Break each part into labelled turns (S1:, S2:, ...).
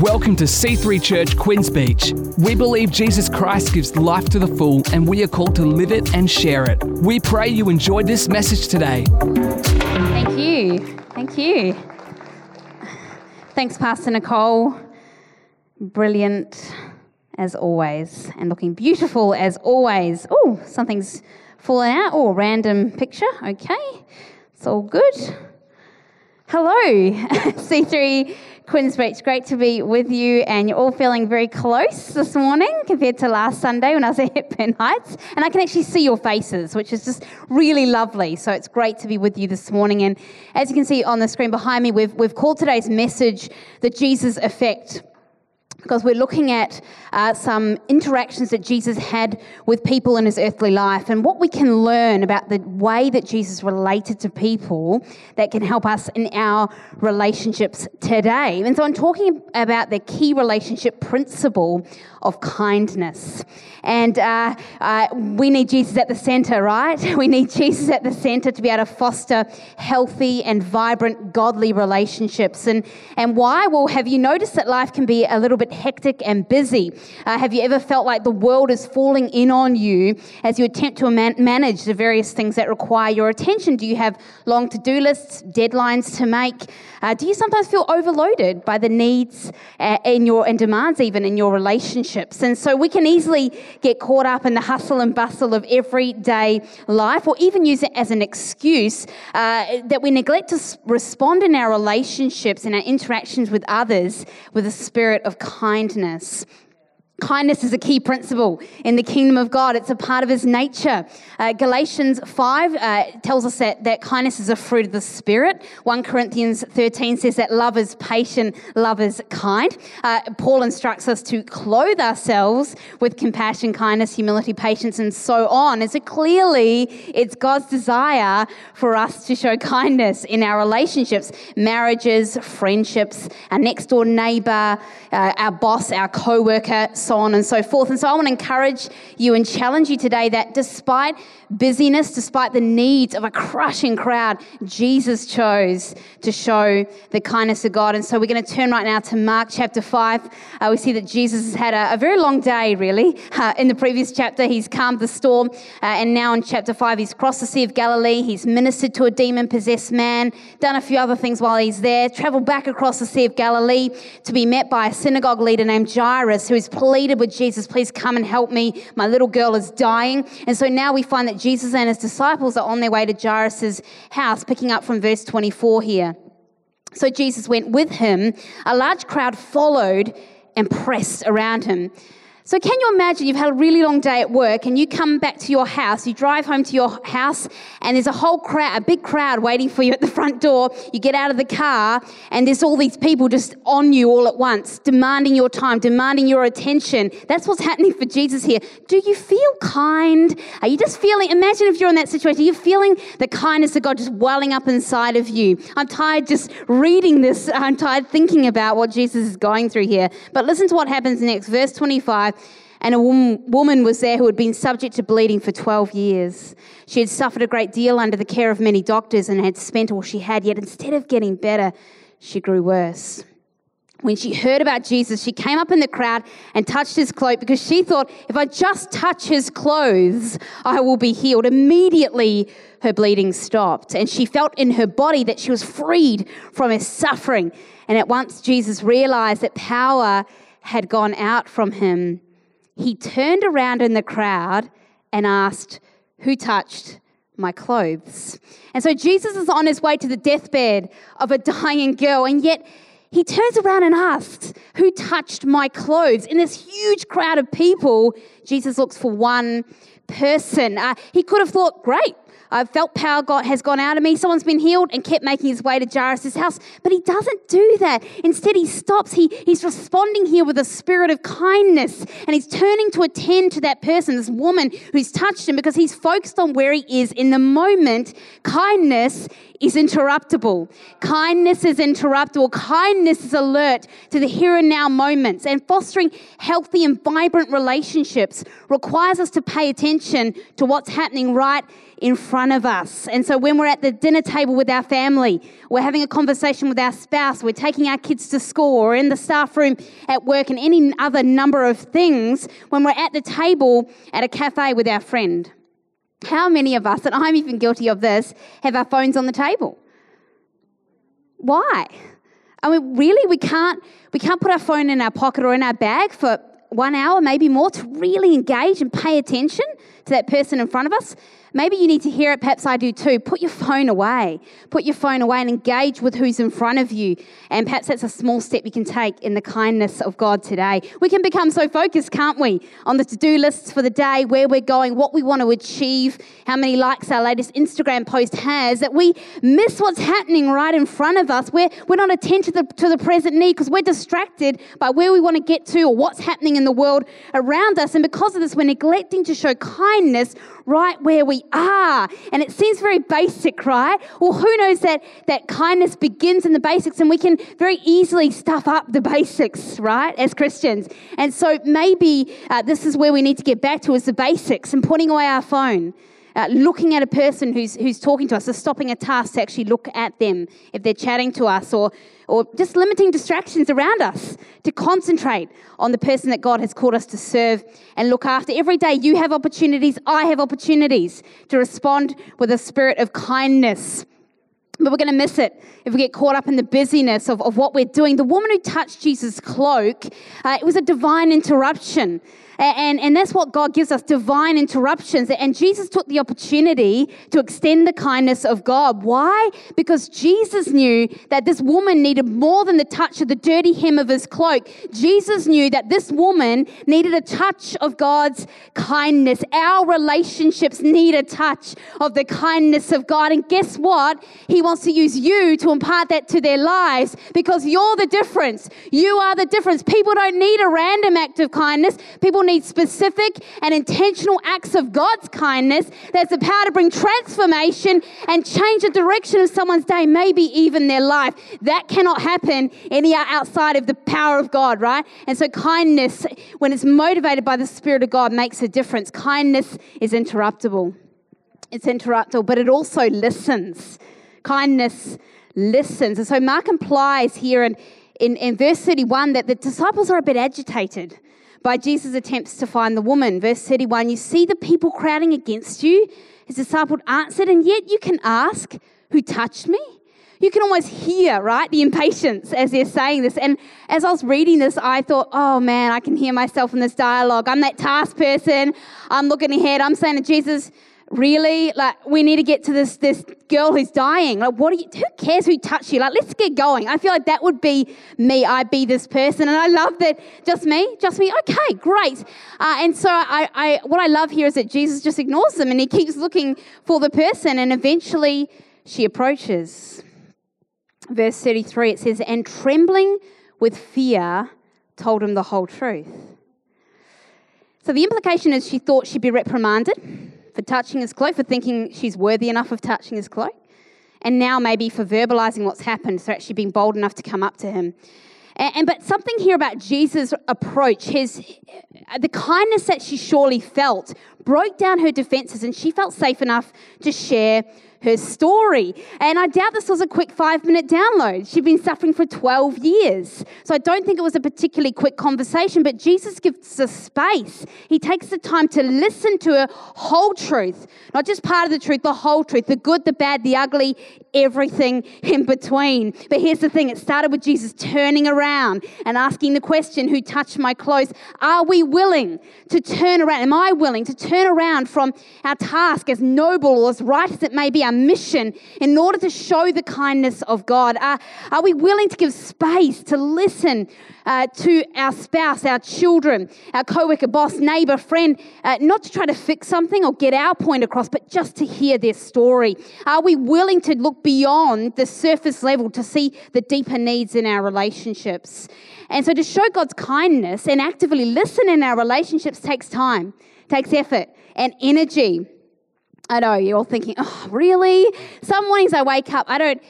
S1: Welcome to C3 Church Quinns Beach. We believe Jesus Christ gives life to the full, and we are called to live it and share it. We pray you enjoyed this message today.
S2: Thank you. Thank you. Thanks, Pastor Nicole. Brilliant as always, and looking beautiful as always. Oh, something's fallen out. Oh, random picture. Okay, it's all good. Hello, C3 Quinns Beach, great to be with you, and you're all feeling very close this morning compared to last Sunday when I was at Hepburn Heights. And I can actually see your faces, which is just really lovely. So it's great to be with you this morning. And as you can see on the screen behind me, we've, we've called today's message the Jesus Effect because we're looking at uh, some interactions that Jesus had with people in his earthly life and what we can learn about the way that Jesus related to people that can help us in our relationships today. And so I'm talking about the key relationship principle of kindness. And uh, uh, we need Jesus at the center, right? We need Jesus at the center to be able to foster healthy and vibrant, godly relationships. And, and why? Well, have you noticed that life can be a little bit hectic and busy? Uh, have you ever felt like the world is falling in on you as you attempt to man- manage the various things that require your attention? Do you have long to do lists, deadlines to make? Uh, do you sometimes feel overloaded by the needs uh, in your and demands even in your relationships? And so we can easily get caught up in the hustle and bustle of everyday life, or even use it as an excuse uh, that we neglect to respond in our relationships and our interactions with others with a spirit of kindness. Kindness is a key principle in the kingdom of God. It's a part of his nature. Uh, Galatians 5 uh, tells us that, that kindness is a fruit of the Spirit. 1 Corinthians 13 says that love is patient, love is kind. Uh, Paul instructs us to clothe ourselves with compassion, kindness, humility, patience, and so on. And so clearly, it's God's desire for us to show kindness in our relationships, marriages, friendships, our next door neighbor, uh, our boss, our co worker so on and so forth. And so I want to encourage you and challenge you today that despite busyness, despite the needs of a crushing crowd, Jesus chose to show the kindness of God. And so we're going to turn right now to Mark chapter 5. Uh, we see that Jesus has had a, a very long day, really. Uh, in the previous chapter, he's calmed the storm. Uh, and now in chapter 5, he's crossed the Sea of Galilee. He's ministered to a demon possessed man, done a few other things while he's there, traveled back across the Sea of Galilee to be met by a synagogue leader named Jairus, who is pleaded with Jesus, please come and help me. My little girl is dying. And so now we find that Jesus and his disciples are on their way to Jairus' house, picking up from verse 24 here. So Jesus went with him. A large crowd followed and pressed around him. So, can you imagine you've had a really long day at work and you come back to your house, you drive home to your house, and there's a whole crowd, a big crowd waiting for you at the front door. You get out of the car, and there's all these people just on you all at once, demanding your time, demanding your attention. That's what's happening for Jesus here. Do you feel kind? Are you just feeling, imagine if you're in that situation, you're feeling the kindness of God just welling up inside of you. I'm tired just reading this, I'm tired thinking about what Jesus is going through here. But listen to what happens next, verse 25 and a woman was there who had been subject to bleeding for 12 years. She had suffered a great deal under the care of many doctors and had spent all she had, yet instead of getting better, she grew worse. When she heard about Jesus, she came up in the crowd and touched his cloak because she thought, if I just touch his clothes, I will be healed. Immediately, her bleeding stopped, and she felt in her body that she was freed from her suffering. And at once, Jesus realized that power had gone out from him he turned around in the crowd and asked, Who touched my clothes? And so Jesus is on his way to the deathbed of a dying girl, and yet he turns around and asks, Who touched my clothes? In this huge crowd of people, Jesus looks for one person. Uh, he could have thought, Great, I've felt power God has gone out of me. Someone's been healed and kept making his way to Jairus' house. But he doesn't do that. Instead, he stops. He, he's responding here with a spirit of kindness. And he's turning to attend to that person, this woman who's touched him, because he's focused on where he is in the moment. Kindness is interruptible. Kindness is interruptible. Kindness is alert to the here and now moments. And fostering healthy and vibrant relationships requires us to pay attention to what's happening right in front of us. And so when we're at the dinner table with our family, we're having a conversation with our spouse, we're taking our kids to school, or in the staff room at work, and any other number of things, when we're at the table at a cafe with our friend. How many of us, and I'm even guilty of this, have our phones on the table? Why? I mean, really, we can't we can't put our phone in our pocket or in our bag for one hour, maybe more, to really engage and pay attention to that person in front of us. Maybe you need to hear it, perhaps I do too. Put your phone away. Put your phone away and engage with who's in front of you. And perhaps that's a small step you can take in the kindness of God today. We can become so focused, can't we, on the to do lists for the day, where we're going, what we want to achieve, how many likes our latest Instagram post has, that we miss what's happening right in front of us. We're, we're not attentive to the, to the present need because we're distracted by where we want to get to or what's happening in the world around us. And because of this, we're neglecting to show kindness right where we are. And it seems very basic, right? Well, who knows that, that kindness begins in the basics and we can very easily stuff up the basics, right, as Christians. And so maybe uh, this is where we need to get back to is the basics and putting away our phone. Uh, looking at a person who's, who's talking to us, or stopping a task to actually look at them if they're chatting to us, or, or just limiting distractions around us to concentrate on the person that God has called us to serve and look after. Every day you have opportunities, I have opportunities to respond with a spirit of kindness. But we're going to miss it if we get caught up in the busyness of, of what we're doing. The woman who touched Jesus' cloak, uh, it was a divine interruption. And, and that's what God gives us divine interruptions. And Jesus took the opportunity to extend the kindness of God. Why? Because Jesus knew that this woman needed more than the touch of the dirty hem of his cloak. Jesus knew that this woman needed a touch of God's kindness. Our relationships need a touch of the kindness of God. And guess what? He wants to use you to impart that to their lives because you're the difference. You are the difference. People don't need a random act of kindness. People need specific and intentional acts of God's kindness that's the power to bring transformation and change the direction of someone's day, maybe even their life. That cannot happen any outside of the power of God, right? And so kindness, when it's motivated by the Spirit of God, makes a difference. Kindness is interruptible. It's interruptible, but it also listens. Kindness listens. And so Mark implies here in, in, in verse 31 that the disciples are a bit agitated by Jesus' attempts to find the woman. Verse 31 You see the people crowding against you. His disciple answered, And yet you can ask, Who touched me? You can almost hear, right, the impatience as they're saying this. And as I was reading this, I thought, oh man, I can hear myself in this dialogue. I'm that task person. I'm looking ahead. I'm saying to Jesus, really? Like we need to get to this this girl who's dying. Like what do you who cares who touched you? Like let's get going. I feel like that would be me. I'd be this person. And i love that. Just me? Just me? Okay great. Uh, and so I, I what i love here is that jesus just ignores them and he keeps looking for the person and eventually she approaches. Verse 33 it says and trembling with fear told him the whole truth. So the implication is she thought she'd be reprimanded for touching his cloak, for thinking she's worthy enough of touching his cloak, and now maybe for verbalizing what's happened, so actually being bold enough to come up to him. And, and but something here about Jesus' approach, his the kindness that she surely felt, broke down her defenses, and she felt safe enough to share her story. And I doubt this was a quick five minute download. She'd been suffering for 12 years. So I don't think it was a particularly quick conversation, but Jesus gives us space. He takes the time to listen to her whole truth, not just part of the truth, the whole truth, the good, the bad, the ugly, everything in between. But here's the thing it started with Jesus turning around and asking the question, Who touched my clothes? Are we willing to turn around? Am I willing to turn around from our task, as noble or as right as it may be, our mission, in order to show the kindness of God? Are, are we willing to give space to listen uh, to our spouse, our children, our co worker, boss, neighbor, friend, uh, not to try to fix something or get our point across, but just to hear their story? Are we willing to look beyond the surface level to see the deeper needs in our relationships? And so to show God's kindness and actively listen in our relationships takes time, takes effort and energy. I know you're all thinking, oh, really? Some mornings I wake up, I don't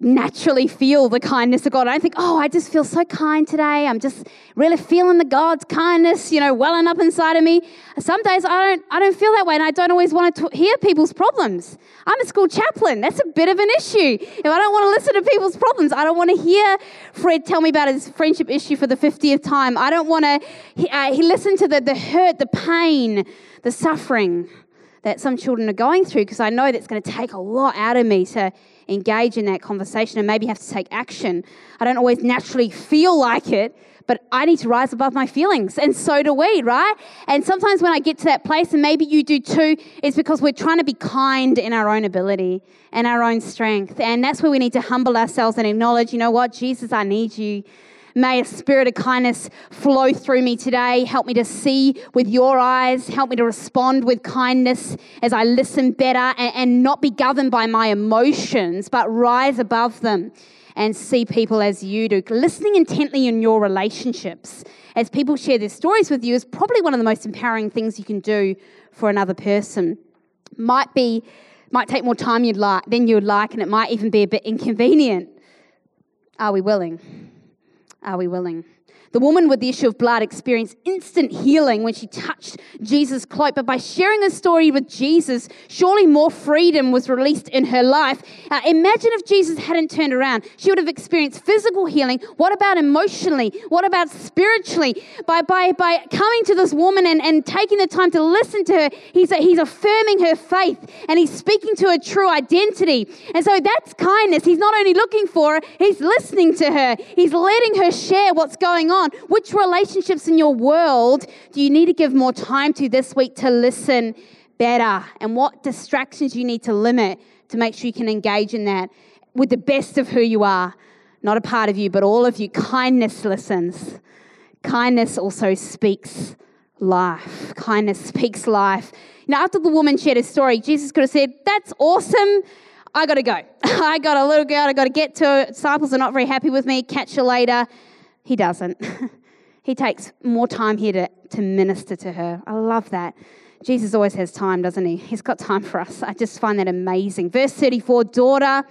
S2: naturally feel the kindness of God. I don't think, oh, I just feel so kind today. I'm just really feeling the God's kindness, you know, welling up inside of me. Some days I don't, I don't feel that way, and I don't always want to hear people's problems. I'm a school chaplain. That's a bit of an issue. If I don't want to listen to people's problems, I don't want to hear Fred tell me about his friendship issue for the 50th time. I don't want to uh, listen to the, the hurt, the pain, the suffering that some children are going through because I know that's going to take a lot out of me to engage in that conversation and maybe have to take action. I don't always naturally feel like it, but I need to rise above my feelings. And so do we, right? And sometimes when I get to that place, and maybe you do too, it's because we're trying to be kind in our own ability and our own strength. And that's where we need to humble ourselves and acknowledge, you know what, Jesus, I need you. May a spirit of kindness flow through me today. Help me to see with your eyes. Help me to respond with kindness as I listen better and, and not be governed by my emotions, but rise above them and see people as you do. Listening intently in your relationships as people share their stories with you is probably one of the most empowering things you can do for another person. Might be, might take more time you'd like than you'd like, and it might even be a bit inconvenient. Are we willing? Are we willing? The woman with the issue of blood experienced instant healing when she touched Jesus' cloak. But by sharing her story with Jesus, surely more freedom was released in her life. Uh, imagine if Jesus hadn't turned around. She would have experienced physical healing. What about emotionally? What about spiritually? By, by, by coming to this woman and, and taking the time to listen to her, he's, he's affirming her faith and he's speaking to her true identity. And so that's kindness. He's not only looking for her, he's listening to her, he's letting her share what's going on Which relationships in your world do you need to give more time to this week to listen better? And what distractions you need to limit to make sure you can engage in that with the best of who you are? Not a part of you, but all of you. Kindness listens. Kindness also speaks life. Kindness speaks life. Know, after the woman shared her story, Jesus could have said, That's awesome. I got to go. I got a little girl I got to get to. Disciples are not very happy with me. Catch you later. He doesn't. he takes more time here to, to minister to her. I love that. Jesus always has time, doesn't he? He's got time for us. I just find that amazing. Verse 34 Daughter,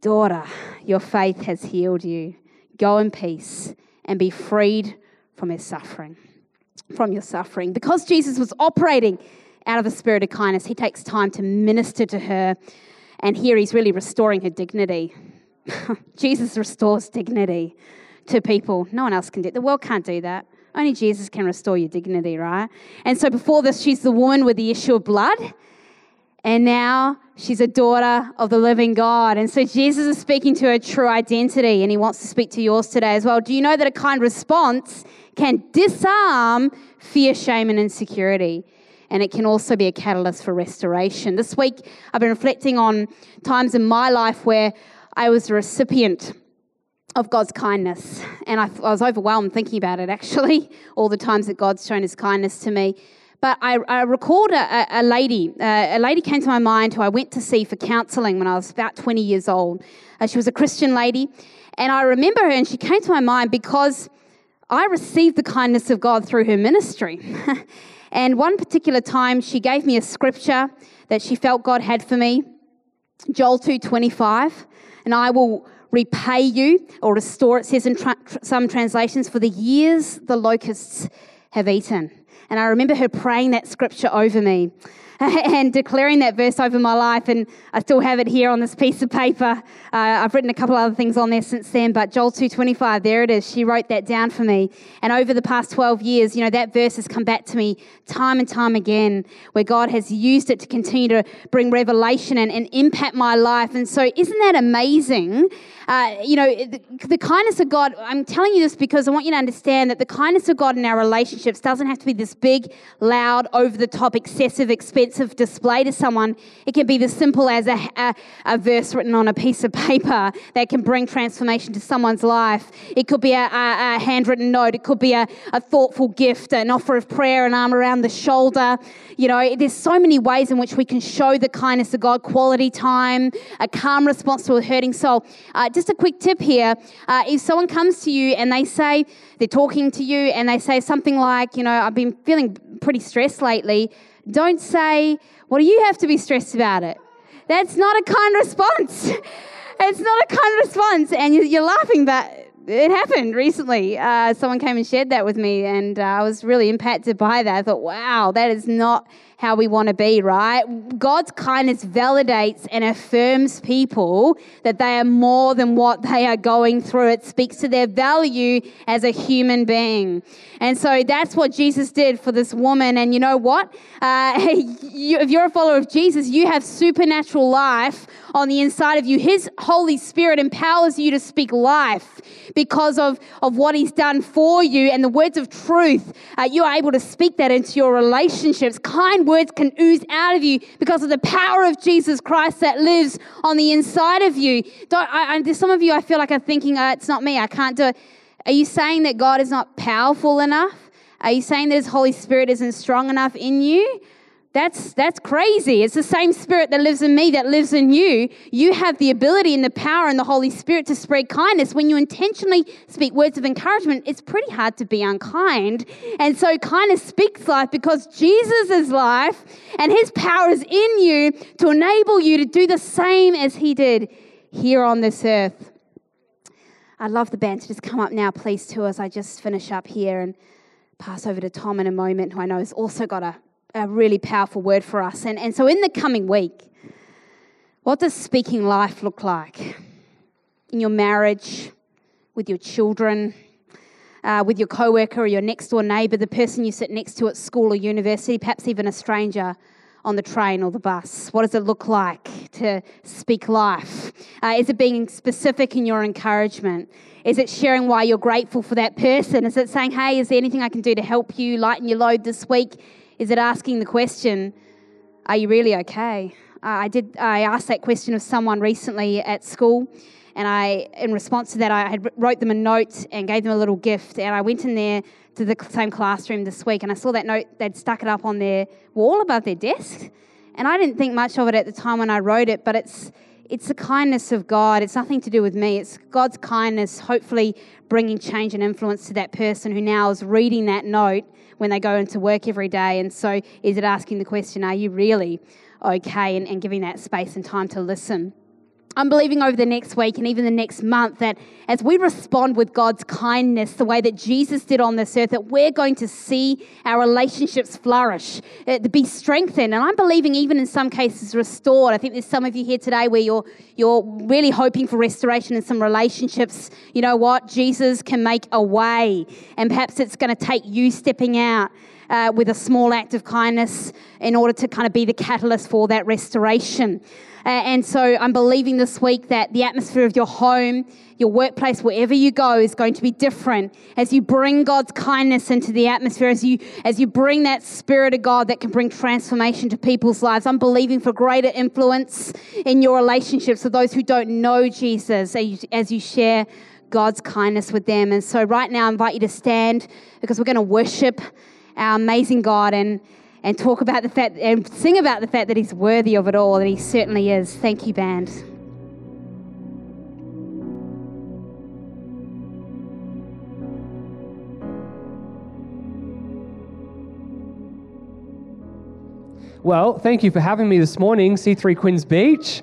S2: daughter, your faith has healed you. Go in peace and be freed from his suffering. From your suffering. Because Jesus was operating out of the spirit of kindness, he takes time to minister to her. And here he's really restoring her dignity. Jesus restores dignity to people. No one else can do it. The world can't do that. Only Jesus can restore your dignity, right? And so before this, she's the woman with the issue of blood. And now she's a daughter of the living God. And so Jesus is speaking to her true identity, and he wants to speak to yours today as well. Do you know that a kind response can disarm fear, shame, and insecurity? And it can also be a catalyst for restoration. This week, I've been reflecting on times in my life where I was a recipient of God's kindness. And I, I, was overwhelmed thinking about it, actually, all the times that God's shown his kindness to me. But I, I recalled a, a lady. Uh, a lady came to my mind who I went to see for counseling when I was about 20 years old. Uh, she was a Christian lady. And I remember her, and she came to my mind because I received the kindness of God through her ministry. and one particular time, she gave me a scripture that she felt God had for me Joel 2:25 and I will repay you or restore, it says in tra- some translations, for the years the locusts have eaten. And I remember her praying that scripture over me. and declaring that verse over my life. And I still have it here on this piece of paper. Uh, I've written a couple other things on there since then, but Joel 2.25, there it is. She wrote that down for me. And over the past 12 years, you know, that verse has come back to me time and time again, where God has used it to continue to bring revelation and, and impact my life. And so isn't that amazing? Uh, you know, the, the, kindness of God, I'm telling you this because I want you to understand that the kindness of God in our relationships doesn't have to be this big, loud, over the top, excessive, expensive display to someone. It can be as simple as a, a, a, verse written on a piece of paper that can bring transformation to someone's life. It could be a, a handwritten note, it could be a, thoughtful gift, an offer of prayer, an arm around the shoulder. You know, there's so many ways in which we can show the kindness of God quality time, a calm response to a hurting soul. Uh, just a quick tip here uh, if someone comes to you and they say, they're talking to you and they say something like, you know, I've been feeling pretty stressed lately, don't say, what do you have to be stressed about it? That's not a kind response. it's not a kind response, and you're laughing, but it happened recently. Uh, someone came and shared that with me, and uh, I was really impacted by that. I thought, wow, that is not how we want to be, right? God's kindness validates and affirms people that they are more than what they are going through. It speaks to their value as a human being. And so that's what Jesus did for this woman. And you know what? Uh, you, if you're a follower of Jesus, you have supernatural life on the inside of you. His Holy Spirit empowers you to speak life because of, of what He's done for you and the words of truth. Uh, you are able to speak that into your relationships. Kind words can ooze out of you because of the power of Jesus Christ that lives on the inside of you. I, I, some of you I feel like are thinking, oh, it's not me, I can't do it. Are you saying that God is not powerful enough? Are you saying that His Holy Spirit isn't strong enough in you? That's, that's crazy. It's the same spirit that lives in me that lives in you. You have the ability and the power and the Holy Spirit to spread kindness. When you intentionally speak words of encouragement, it's pretty hard to be unkind. And so kindness speaks life because Jesus is life and his power is in you to enable you to do the same as he did here on this earth. I'd love the band to just come up now, please, to us. I just finish up here and pass over to Tom in a moment, who I know has also got a a really powerful word for us. And, and so, in the coming week, what does speaking life look like? In your marriage, with your children, uh, with your coworker or your next door neighbor, the person you sit next to at school or university, perhaps even a stranger on the train or the bus? What does it look like to speak life? Uh, is it being specific in your encouragement? Is it sharing why you're grateful for that person? Is it saying, hey, is there anything I can do to help you lighten your load this week? Is it asking the question, are you really okay? I did. I asked that question of someone recently at school, and I, in response to that, I had wrote them a note and gave them a little gift. And I went in there to the same classroom this week, and I saw that note. They'd stuck it up on their wall above their desk, and I didn't think much of it at the time when I wrote it. But it's it's the kindness of God. It's nothing to do with me. It's God's kindness, hopefully bringing change and influence to that person who now is reading that note when they go into work every day. And so, is it asking the question, are you really okay? And, and giving that space and time to listen. I'm believing over the next week and even the next month that as we respond with God's kindness, the way that Jesus did on this earth, that we're going to see our relationships flourish, uh, be strengthened, and I'm believing even in some cases restored. I think there's some of you here today where you're you're really hoping for restoration in some relationships. You know what? Jesus can make a way, and perhaps it's going to take you stepping out. Uh, with a small act of kindness in order to kind of be the catalyst for that restoration. And so I'm believing this week that the atmosphere of your home, your workplace, wherever you go, is going to be different as you bring God's kindness into the atmosphere, as you, as you bring that Spirit of God that can bring transformation to people's lives. I'm believing for greater influence in your relationships with those who don't know Jesus as you, as you share God's kindness with them. And so, right now, I invite you to stand because we're going to worship our amazing God and and talk about the fact and sing about the fact that he's worthy of it all, and he certainly is. Thank you, band.
S3: Well, thank you for having me this morning, C3 Quinns Beach.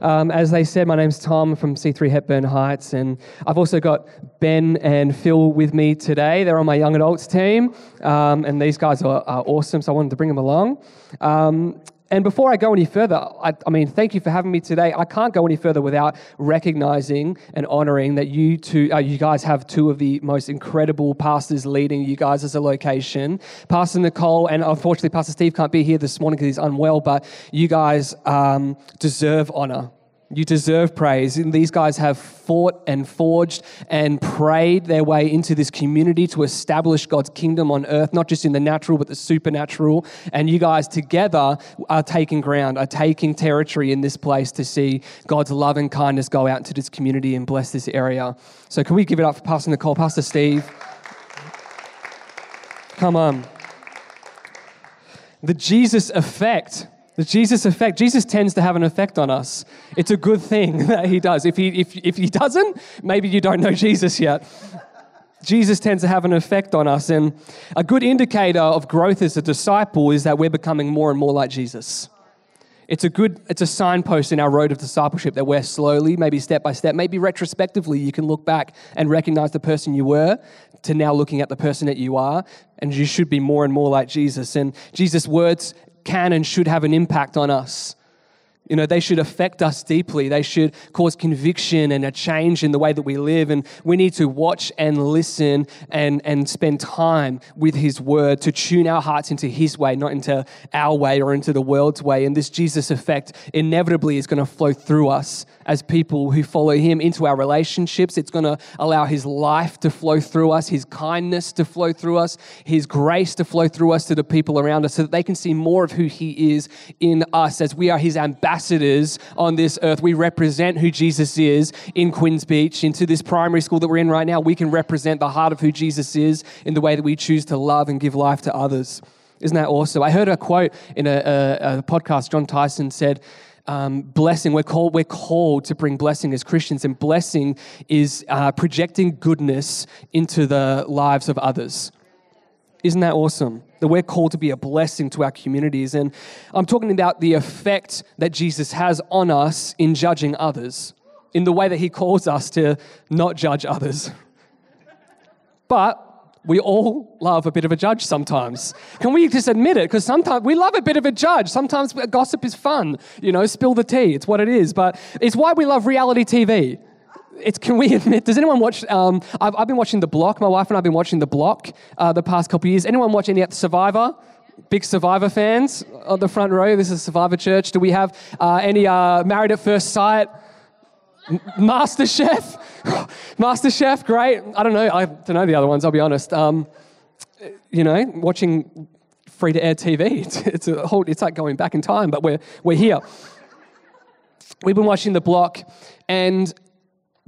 S3: Um, as they said, my name's Tom from C3 Hepburn Heights, and I've also got Ben and Phil with me today. They're on my young adults team, um, and these guys are, are, awesome, so I wanted to bring them along. Um, and before I go any further, I, I, mean, thank you for having me today. I can't go any further without recognizing and honoring that you two, uh, you guys have two of the most incredible pastors leading you guys as a location. Pastor Nicole and unfortunately Pastor Steve can't be here this morning because he's unwell, but you guys um, deserve honor you deserve praise. And these guys have fought and forged and prayed their way into this community to establish God's kingdom on earth, not just in the natural, but the supernatural. And you guys together are taking ground, are taking territory in this place to see God's love and kindness go out into this community and bless this area. So, can we give it up for Pastor Nicole, Pastor Steve? Come on. The Jesus effect the Jesus effect, Jesus tends to have an effect on us. It's a good thing that he does. If he, if, if he doesn't, maybe you don't know Jesus yet. Jesus tends to have an effect on us. And a good indicator of growth as a disciple is that we're becoming more and more like Jesus. It's a good, it's a signpost in our road of discipleship that we're slowly, maybe step by step, maybe retrospectively, you can look back and recognize the person you were to now looking at the person that you are. And you should be more and more like Jesus. And Jesus' words can and should have an impact on us. You know, they should affect us deeply. They should cause conviction and a change in the way that we live. And we need to watch and listen and, and spend time with His Word to tune our hearts into His way, not into our way or into the world's way. And this Jesus effect inevitably is going to flow through us as people who follow Him into our relationships. It's going to allow His life to flow through us, His kindness to flow through us, His grace to flow through us to the people around us so that they can see more of who He is in us as we are His ambassadors on this earth. We represent who Jesus is in Quinns Beach. Into this primary school that we're in right now, we can represent the heart of who Jesus is in the way that we choose to love and give life to others. Isn't that awesome? I heard a quote in a, a, a podcast. Jon Tyson said, um, blessing. We're called, we're called to bring blessing as Christians, and blessing is uh, projecting goodness into the lives of others. Isn't that awesome? That we're called to be a blessing to our communities. And I'm talking about the effect that Jesus has on us in judging others, in the way that he calls us to not judge others. But we all love a bit of a judge sometimes. Can we just admit it? Because sometimes we love a bit of a judge. Sometimes gossip is fun, you know, spill the tea. It's what it is. But it's why we love reality TV it's, can we admit, does anyone watch, um, I've, I've, been watching The Block, my wife and I have been watching The Block uh, the past couple years. Anyone watch any Survivor? Big Survivor fans on the front row. This is Survivor Church. Do we have uh, any uh, Married at First Sight? Master Chef? Master Chef, great. I don't know. I don't know the other ones, I'll be honest. Um, you know, watching free to air TV, it's, it's, a whole, it's like going back in time, but we're, we're here. We've been watching The Block, and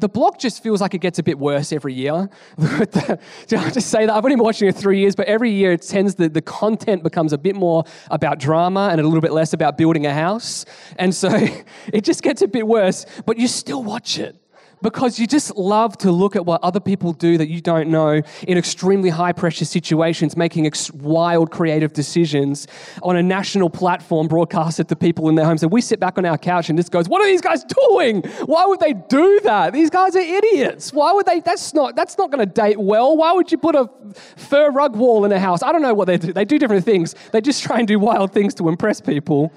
S3: the block just feels like it gets a bit worse every year. I just say that? I've only been watching it three years, but every year it tends that the content becomes a bit more about drama and a little bit less about building a house. And so it just gets a bit worse, but you still watch it because you just love to look at what other people do that you don't know in extremely high pressure situations, making ex- wild creative decisions on a national platform broadcasted to people in their homes. And we sit back on our couch and just goes, What are these guys doing? Why would they do that? These guys are idiots. Why would they? That's not, that's not going to date well. Why would you put a fur rug wall in a house? I don't know what they do. They do different things. They just try and do wild things to impress people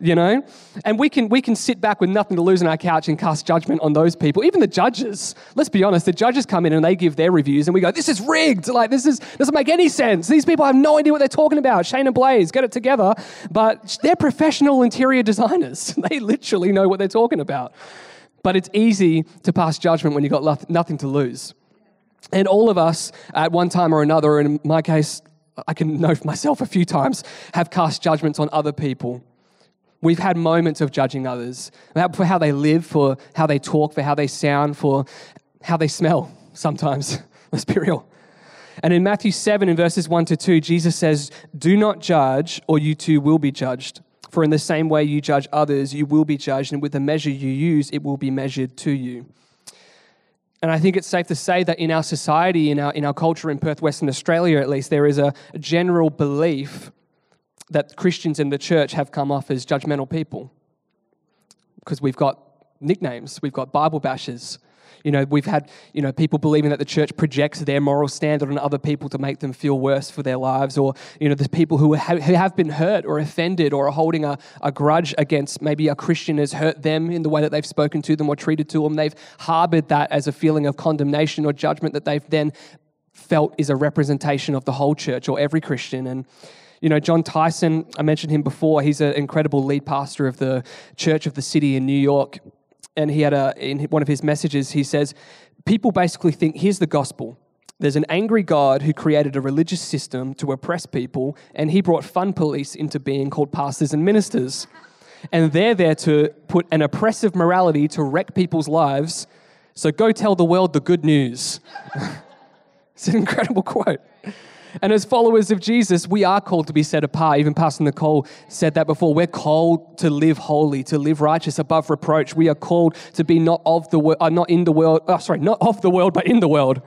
S3: you know? And we can, we can sit back with nothing to lose on our couch and cast judgment on those people. Even the judges. Let's be honest, the judges come in and they give their reviews and we go, this is rigged. Like, this is, doesn't make any sense. These people have no idea what they're talking about. Shaynna Blaze, get it together. But they're professional interior designers. they literally know what they're talking about. But it's easy to pass judgment when you've got nothing to lose. And all of us, at one time or another, in my case, I can know myself a few times, have cast judgments on other people We've had moments of judging others for how they live, for how they talk, for how they sound, for how they smell sometimes. Let's be real. And in Matthew 7, in verses 1 to 2, Jesus says, Do not judge, or you too will be judged. For in the same way you judge others, you will be judged, and with the measure you use, it will be measured to you. And I think it's safe to say that in our society, in our, in our culture in Perth, Western Australia at least, there is a general belief that Christians in the church have come off as judgmental people because we've got nicknames, we've got Bible bashers. You know, we've had, you know, people believing that the church projects their moral standard on other people to make them feel worse for their lives. Or, you know, there's people who have, who have been hurt or offended or are holding a, a grudge against maybe a Christian has hurt them in the way that they've spoken to them or treated to them. They've harbored that as a feeling of condemnation or judgment that they've then felt is a representation of the whole church or every Christian. And, you know, Jon Tyson, I mentioned him before. He's an incredible lead pastor of the Church of the City in New York. And he had a, in one of his messages, he says, People basically think here's the gospel. There's an angry God who created a religious system to oppress people, and he brought fun police into being called pastors and ministers. And they're there to put an oppressive morality to wreck people's lives. So go tell the world the good news. it's an incredible quote. And as followers of Jesus, we are called to be set apart. Even Pastor Nicole said that before. We're called to live holy, to live righteous above reproach. We are called to be not of the world, uh, not in the world. Oh, sorry, not of the world, but in the world.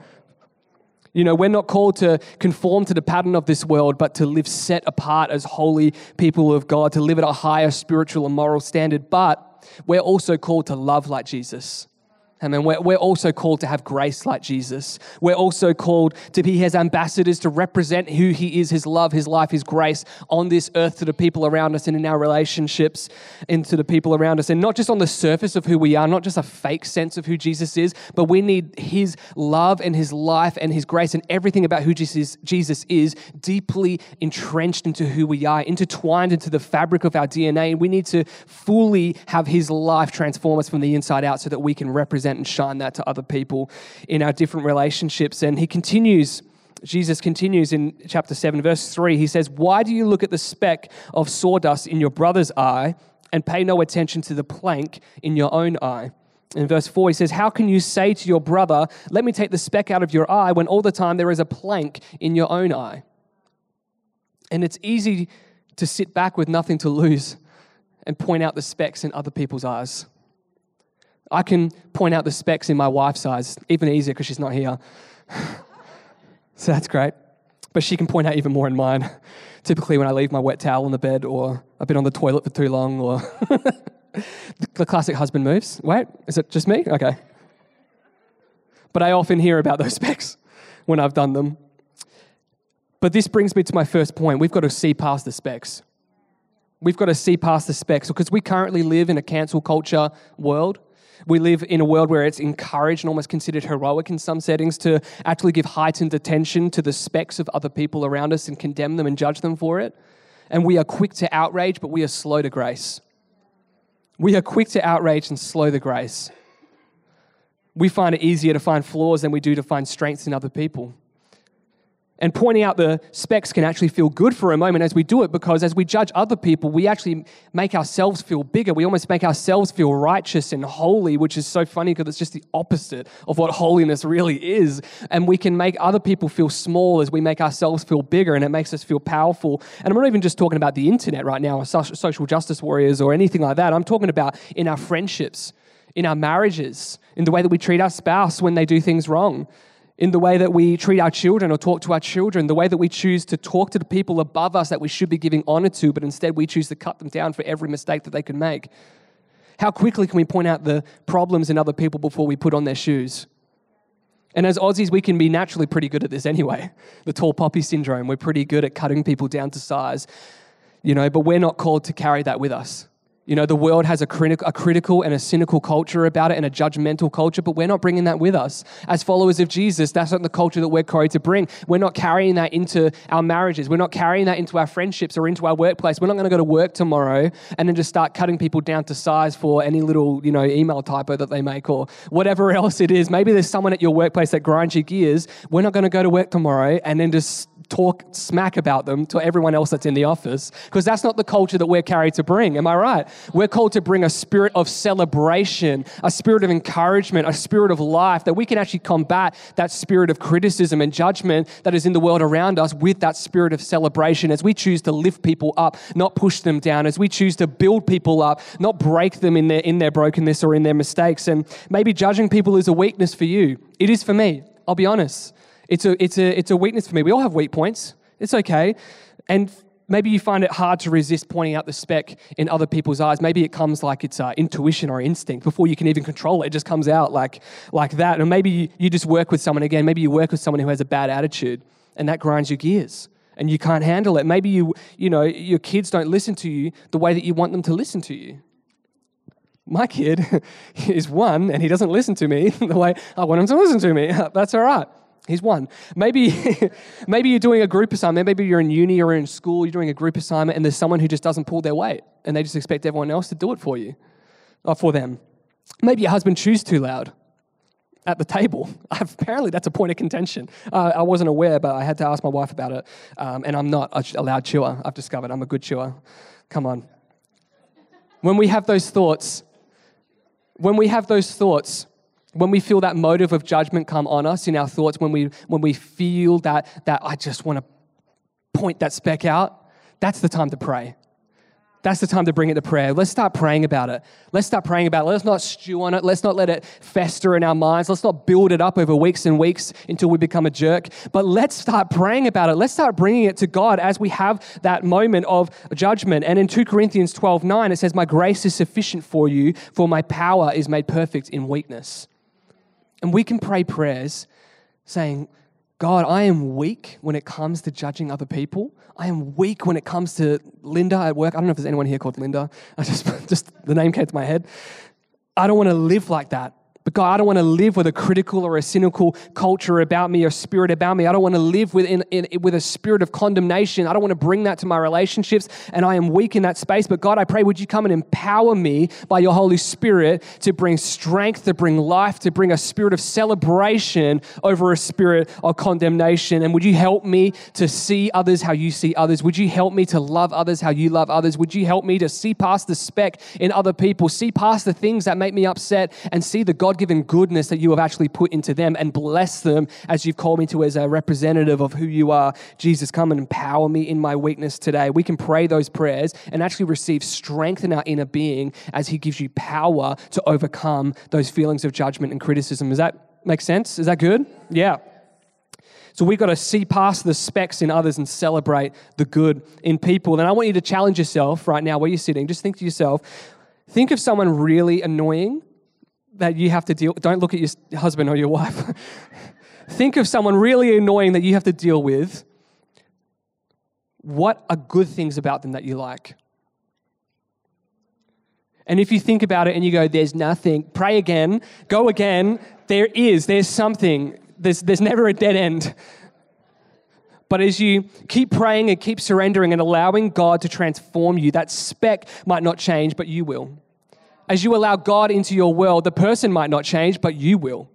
S3: You know, we're not called to conform to the pattern of this world, but to live set apart as holy people of God, to live at a higher spiritual and moral standard. But we're also called to love like Jesus. Amen. We're, we're also called to have grace like Jesus. We're also called to be his ambassadors to represent who he is, his love, his life, his grace on this earth to the people around us and in our relationships into the people around us. And not just on the surface of who we are, not just a fake sense of who Jesus is, but we need his love and his life and his grace and everything about who Jesus, Jesus is deeply entrenched into who we are, intertwined into the fabric of our DNA. And we need to fully have his life transform us from the inside out so that we can represent represent and shine that to other people in our different relationships. And he continues. Jesus continues in chapter 7, verse 3. He says, Why do you look at the speck of sawdust in your brother's eye and pay no attention to the plank in your own eye? In verse 4, he says, How can you say to your brother, Let me take the speck out of your eye, when all the time there is a plank in your own eye? And it's easy to sit back with nothing to lose and point out the specks in other people's eyes. I can point out the specs in my wife's eyes, even easier because she's not here. so that's great. But she can point out even more in mine. Typically, when I leave my wet towel on the bed, or I've been on the toilet for too long, or the classic husband moves. Wait, is it just me? Okay. But I often hear about those specs when I've done them. But this brings me to my first point. We've got to see past the specs. We've got to see past the specs because we currently live in a cancel culture world. We live in a world where it's encouraged and almost considered heroic in some settings to actually give heightened attention to the specks of other people around us and condemn them and judge them for it. And we are quick to outrage, but we are slow to grace. We are quick to outrage and slow to grace. We find it easier to find flaws than we do to find strengths in other people. And pointing out the specs can actually feel good for a moment as we do it because as we judge other people, we actually make ourselves feel bigger. We almost make ourselves feel righteous and holy, which is so funny because it's just the opposite of what holiness really is. And we can make other people feel small as we make ourselves feel bigger and it makes us feel powerful. And I'm not even just talking about the internet right now or social justice warriors or anything like that. I'm talking about in our friendships, in our marriages, in the way that we treat our spouse when they do things wrong in the way that we treat our children or talk to our children, the way that we choose to talk to the people above us that we should be giving honor to, but instead we choose to cut them down for every mistake that they can make. How quickly can we point out the problems in other people before we put on their shoes? And as Aussies, we can be naturally pretty good at this anyway. The tall poppy syndrome, we're pretty good at cutting people down to size, you know, but we're not called to carry that with us. You know, the world has a, criti- a critical and a cynical culture about it and a judgmental culture, but we're not bringing that with us. As followers of Jesus, that's not the culture that we're called to bring. We're not carrying that into our marriages. We're not carrying that into our friendships or into our workplace. We're not going to go to work tomorrow and then just start cutting people down to size for any little, you know, email typo that they make or whatever else it is. Maybe there's someone at your workplace that grinds your gears. We're not going to go to work tomorrow and then just talk smack about them to everyone else that's in the office because that's not the culture that we're carried to bring. Am I right? We're called to bring a spirit of celebration, a spirit of encouragement, a spirit of life that we can actually combat that spirit of criticism and judgment that is in the world around us with that spirit of celebration as we choose to lift people up, not push them down, as we choose to build people up, not break them in their, in their brokenness or in their mistakes. And maybe judging people is a weakness for you. It is for me. I'll be honest. It's a, it's, a, it's a weakness for me. We all have weak points. It's okay. And maybe you find it hard to resist pointing out the speck in other people's eyes. Maybe it comes like it's uh, intuition or instinct before you can even control it. It just comes out like, like that. And maybe you, you just work with someone again. Maybe you work with someone who has a bad attitude and that grinds your gears and you can't handle it. Maybe you, you know, your kids don't listen to you the way that you want them to listen to you. My kid is one and he doesn't listen to me the way I want him to listen to me. That's all right. He's one. Maybe, maybe you're doing a group assignment. Maybe you're in uni or in school, you're doing a group assignment, and there's someone who just doesn't pull their weight, and they just expect everyone else to do it for you, or for them. Maybe your husband chews too loud at the table. Apparently, that's a point of contention. Uh, I wasn't aware, but I had to ask my wife about it, um, and I'm not a loud chewer. I've discovered I'm a good chewer. Come on. When we have those thoughts, when we have those thoughts, when we feel that motive of judgment come on us in our thoughts, when we, when we feel that, that I just want to point that speck out, that's the time to pray. That's the time to bring it to prayer. Let's start praying about it. Let's start praying about it. Let's not stew on it. Let's not let it fester in our minds. Let's not build it up over weeks and weeks until we become a jerk. But let's start praying about it. Let's start bringing it to God as we have that moment of judgment. And in 2 Corinthians 12 9, it says, My grace is sufficient for you, for my power is made perfect in weakness. And we can pray prayers saying, God, I am weak when it comes to judging other people. I am weak when it comes to Linda at work. I don't know if there's anyone here called Linda. I just, just the name came to my head. I don't want to live like that. But God, I don't want to live with a critical or a cynical culture about me or spirit about me. I don't want to live with, in, in, with a spirit of condemnation. I don't want to bring that to my relationships, and I am weak in that space. But God, I pray, would you come and empower me by your Holy Spirit to bring strength, to bring life, to bring a spirit of celebration over a spirit of condemnation? And would you help me to see others how you see others? Would you help me to love others how you love others? Would you help me to see past the speck in other people, see past the things that make me upset, and see the God given goodness that you have actually put into them and bless them as you've called me to as a representative of who you are. Jesus, come and empower me in my weakness today. We can pray those prayers and actually receive strength in our inner being as He gives you power to overcome those feelings of judgment and criticism. Does that make sense? Is that good? Yeah. So we've got to see past the specks in others and celebrate the good in people. And I want you to challenge yourself right now where you're sitting. Just think to yourself, think of someone really annoying that you have to deal don't look at your husband or your wife. Think of someone really annoying that you have to deal with. What are good things about them that you like? And if you think about it and you go there's nothing pray again go again. There is there's something. There's, there's never a dead end. But as you keep praying and keep surrendering and allowing God to transform you, that speck might not change, but you will. As you allow God into your world, the person might not change, but you will.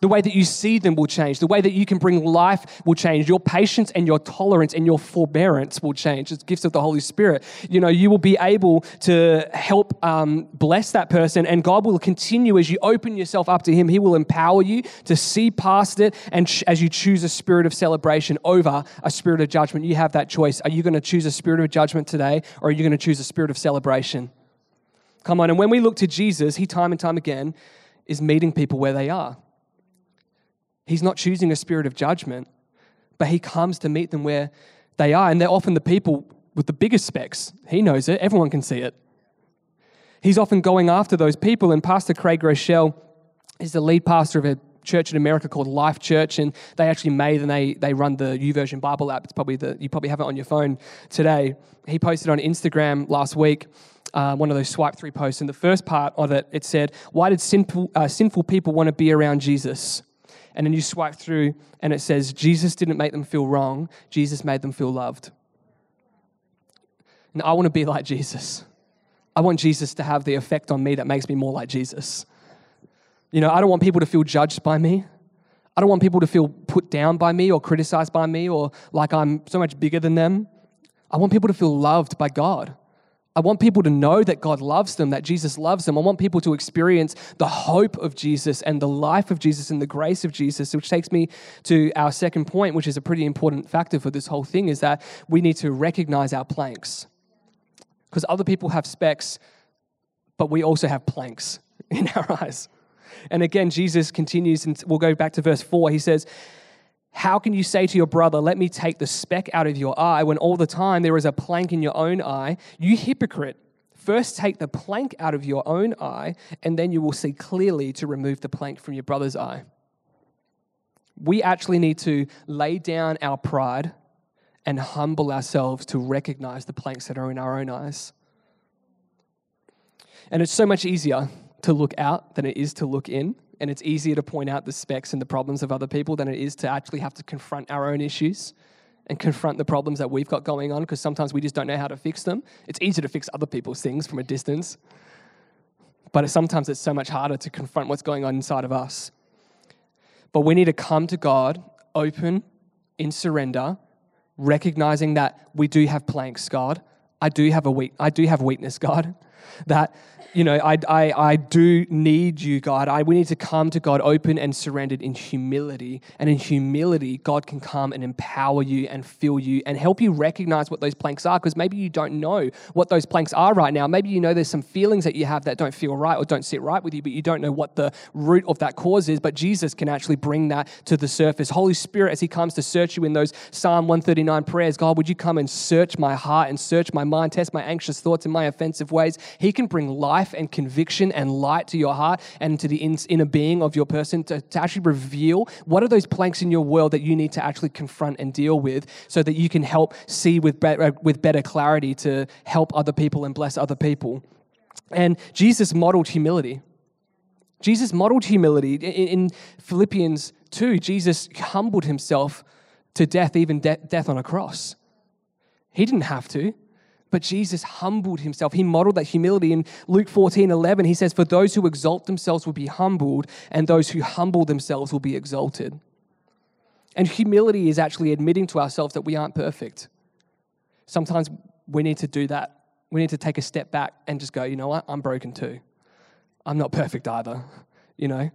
S3: The way that you see them will change. The way that you can bring life will change. Your patience and your tolerance and your forbearance will change. It's gifts of the Holy Spirit. You know, you will be able to help um, bless that person, and God will continue as you open yourself up to Him. He will empower you to see past it, and as you choose a spirit of celebration over a spirit of judgment, you have that choice. Are you going to choose a spirit of judgment today, or are you going to choose a spirit of celebration? Come on. And when we look to Jesus, he time and time again is meeting people where they are. He's not choosing a spirit of judgment, but he comes to meet them where they are. And they're often the people with the biggest specs. He knows it, everyone can see it. He's often going after those people. And Pastor Craig Groeschel is the lead pastor of a church in America called Life Church, and they actually made and they they run the YouVersion Bible app. It's probably the you probably have it on your phone today. He posted on Instagram last week uh, one of those swipe through posts. And the first part of it, it said, Why did sinful, uh, sinful people want to be around Jesus? And then you swipe through and it says, Jesus didn't make them feel wrong, Jesus made them feel loved. And I want to be like Jesus. I want Jesus to have the effect on me that makes me more like Jesus. You know, I don't want people to feel judged by me. I don't want people to feel put down by me or criticized by me or like I'm so much bigger than them. I want people to feel loved by God. I want people to know that God loves them, that Jesus loves them. I want people to experience the hope of Jesus and the life of Jesus and the grace of Jesus, which takes me to our second point, which is a pretty important factor for this whole thing, is that we need to recognize our planks. Because other people have specks, but we also have planks in our eyes. And again, Jesus continues, and we'll go back to verse 4. He says, how can you say to your brother, Let me take the speck out of your eye, when all the time there is a plank in your own eye? You hypocrite. First take the plank out of your own eye, and then you will see clearly to remove the plank from your brother's eye. We actually need to lay down our pride and humble ourselves to recognize the planks that are in our own eyes. And it's so much easier to look out than it is to look in and it's easier to point out the specks and the problems of other people than it is to actually have to confront our own issues and confront the problems that we've got going on because sometimes we just don't know how to fix them. It's easier to fix other people's things from a distance, but sometimes it's so much harder to confront what's going on inside of us. But we need to come to God open, in surrender, recognizing that we do have planks, God. I do have a weak, I do have weakness, God. That you know, I, I, I do need you, God. I, we need to come to God open and surrendered in humility. And in humility, God can come and empower you and fill you and help you recognize what those planks are because maybe you don't know what those planks are right now. Maybe you know there's some feelings that you have that don't feel right or don't sit right with you, but you don't know what the root of that cause is. But Jesus can actually bring that to the surface. Holy Spirit, as He comes to search you in those Psalm 139 prayers, God, would you come and search my heart and search my mind, test my anxious thoughts and my offensive ways? He can bring life and conviction and light to your heart and to the inner being of your person to, to actually reveal what are those planks in your world that you need to actually confront and deal with so that you can help see with, better, uh, with better clarity to help other people and bless other people. And Jesus modeled humility. Jesus modeled humility. In Philippians 2, Jesus humbled himself to death, even de- death on a cross. He didn't have to. But Jesus humbled himself. He modeled that humility. In Luke 14 11, he says, For those who exalt themselves will be humbled, and those who humble themselves will be exalted. And humility is actually admitting to ourselves that we aren't perfect. Sometimes we need to do that. We need to take a step back and just go, you know what? I'm broken too. I'm not perfect either, you know?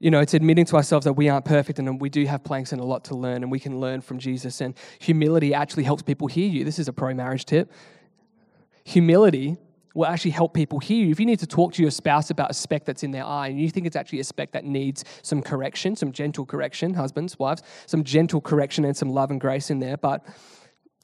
S3: You know, it's admitting to ourselves that we aren't perfect and we do have planks and a lot to learn, and we can learn from Jesus. And humility actually helps people hear you. This is a pro marriage tip. Humility will actually help people hear you. If you need to talk to your spouse about a speck that's in their eye and you think it's actually a speck that needs some correction, some gentle correction, husbands, wives, some gentle correction and some love and grace in there, but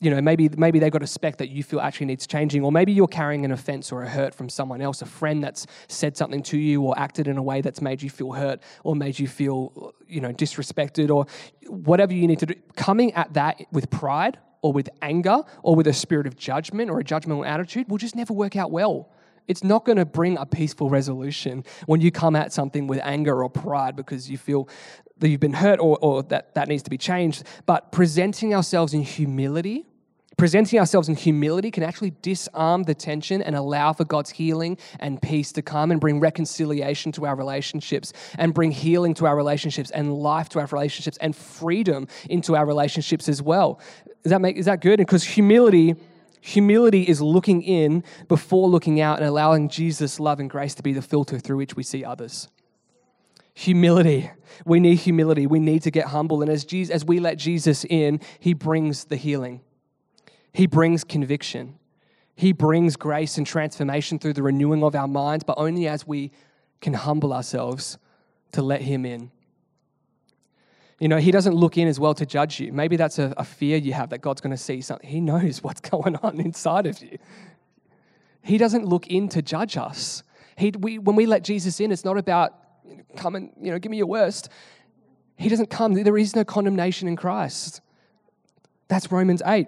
S3: you know, maybe maybe they've got a speck that you feel actually needs changing, or maybe you're carrying an offense or a hurt from someone else, a friend that's said something to you or acted in a way that's made you feel hurt or made you feel, you know, disrespected or whatever you need to do. Coming at that with pride or with anger or with a spirit of judgment or a judgmental attitude will just never work out well. It's not going to bring a peaceful resolution when you come at something with anger or pride because you feel that you've been hurt or, or that that needs to be changed. But presenting ourselves in humility, presenting ourselves in humility can actually disarm the tension and allow for God's healing and peace to come and bring reconciliation to our relationships and bring healing to our relationships and life to our relationships and freedom into our relationships as well. Does that make is that good? Because humility Humility is looking in before looking out and allowing Jesus' love and grace to be the filter through which we see others. Humility. We need humility. We need to get humble. And as, Jesus, as we let Jesus in, he brings the healing, he brings conviction, he brings grace and transformation through the renewing of our minds, but only as we can humble ourselves to let him in. You know, he doesn't look in as well to judge you. Maybe that's a, a fear you have that God's going to see something. He knows what's going on inside of you. He doesn't look in to judge us. He, we, when we let Jesus in, it's not about come and you know give me your worst. He doesn't come. There is no condemnation in Christ. That's Romans 8.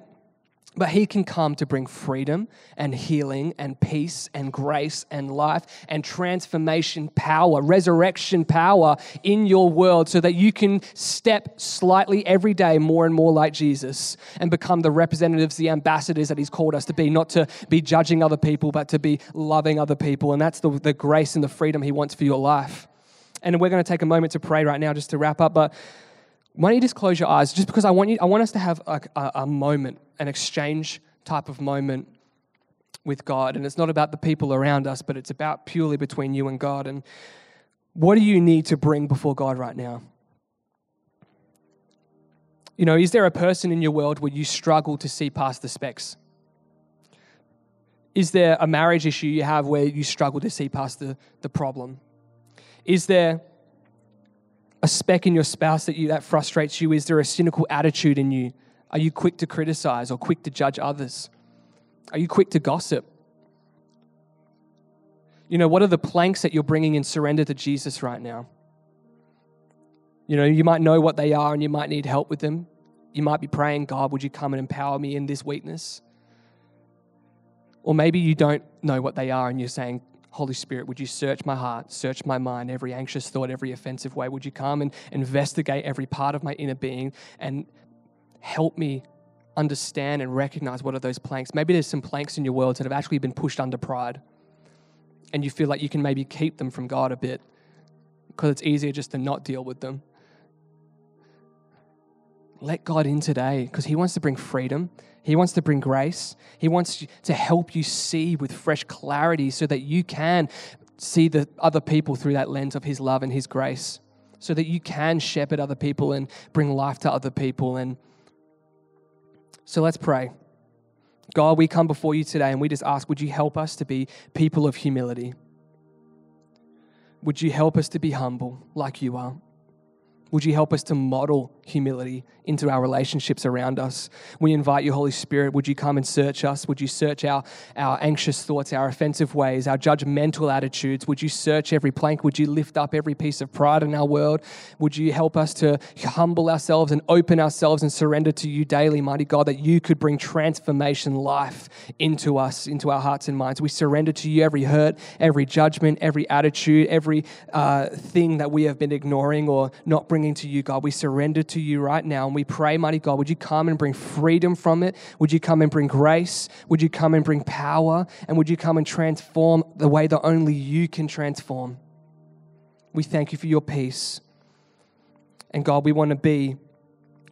S3: But he can come to bring freedom and healing and peace and grace and life and transformation power, resurrection power in your world so that you can step slightly every day more and more like Jesus and become the representatives, the ambassadors that he's called us to be, not to be judging other people, but to be loving other people. And that's the, the grace and the freedom he wants for your life. And we're going to take a moment to pray right now just to wrap up. But why don't you just close your eyes? Just because I want you, I want us to have a, a, a moment, an exchange type of moment with God. And it's not about the people around us, but it's about purely between you and God. And what do you need to bring before God right now? You know, is there a person in your world where you struggle to see past the specks? Is there a marriage issue you have where you struggle to see past the, the problem? Is there a speck in your spouse that you that frustrates you? Is there a cynical attitude in you? Are you quick to criticize or quick to judge others? Are you quick to gossip? You know, what are the planks that you're bringing in surrender to Jesus right now? You know, you might know what they are and you might need help with them. You might be praying, God, would you come and empower me in this weakness? Or maybe you don't know what they are and you're saying, Holy Spirit, would you search my heart, search my mind, every anxious thought, every offensive way? Would you come and investigate every part of my inner being and help me understand and recognize what are those planks? Maybe there's some planks in your world that have actually been pushed under pride, and you feel like you can maybe keep them from God a bit because it's easier just to not deal with them. Let God in today because He wants to bring freedom. He wants to bring grace. He wants to help you see with fresh clarity so that you can see the other people through that lens of His love and His grace, so that you can shepherd other people and bring life to other people. And so let's pray. God, we come before you today and we just ask, would you help us to be people of humility? Would you help us to be humble like you are? Would you help us to model humility into our relationships around us? We invite you, Holy Spirit, would you come and search us? Would you search our, our anxious thoughts, our offensive ways, our judgmental attitudes? Would you search every plank? Would you lift up every piece of pride in our world? Would you help us to humble ourselves and open ourselves and surrender to you daily, mighty God, that you could bring transformation life into us, into our hearts and minds? We surrender to you every hurt, every judgment, every attitude, every uh, thing that we have been ignoring or not bringing to you, God. We surrender to you right now and we pray, mighty God, would you come and bring freedom from it? Would you come and bring grace? Would you come and bring power? And would you come and transform the way that only you can transform? We thank you for your peace. And God, we want to be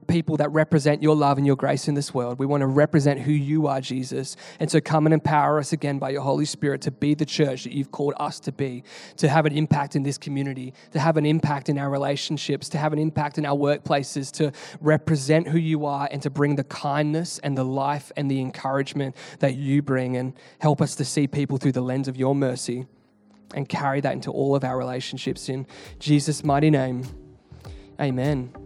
S3: people that represent your love and your grace in this world. We want to represent who you are, Jesus. And so come and empower us again by your Holy Spirit to be the church that you've called us to be, to have an impact in this community, to have an impact in our relationships, to have an impact in our workplaces, to represent who you are and to bring the kindness and the life and the encouragement that you bring and help us to see people through the lens of your mercy and carry that into all of our relationships in Jesus' mighty name. Amen.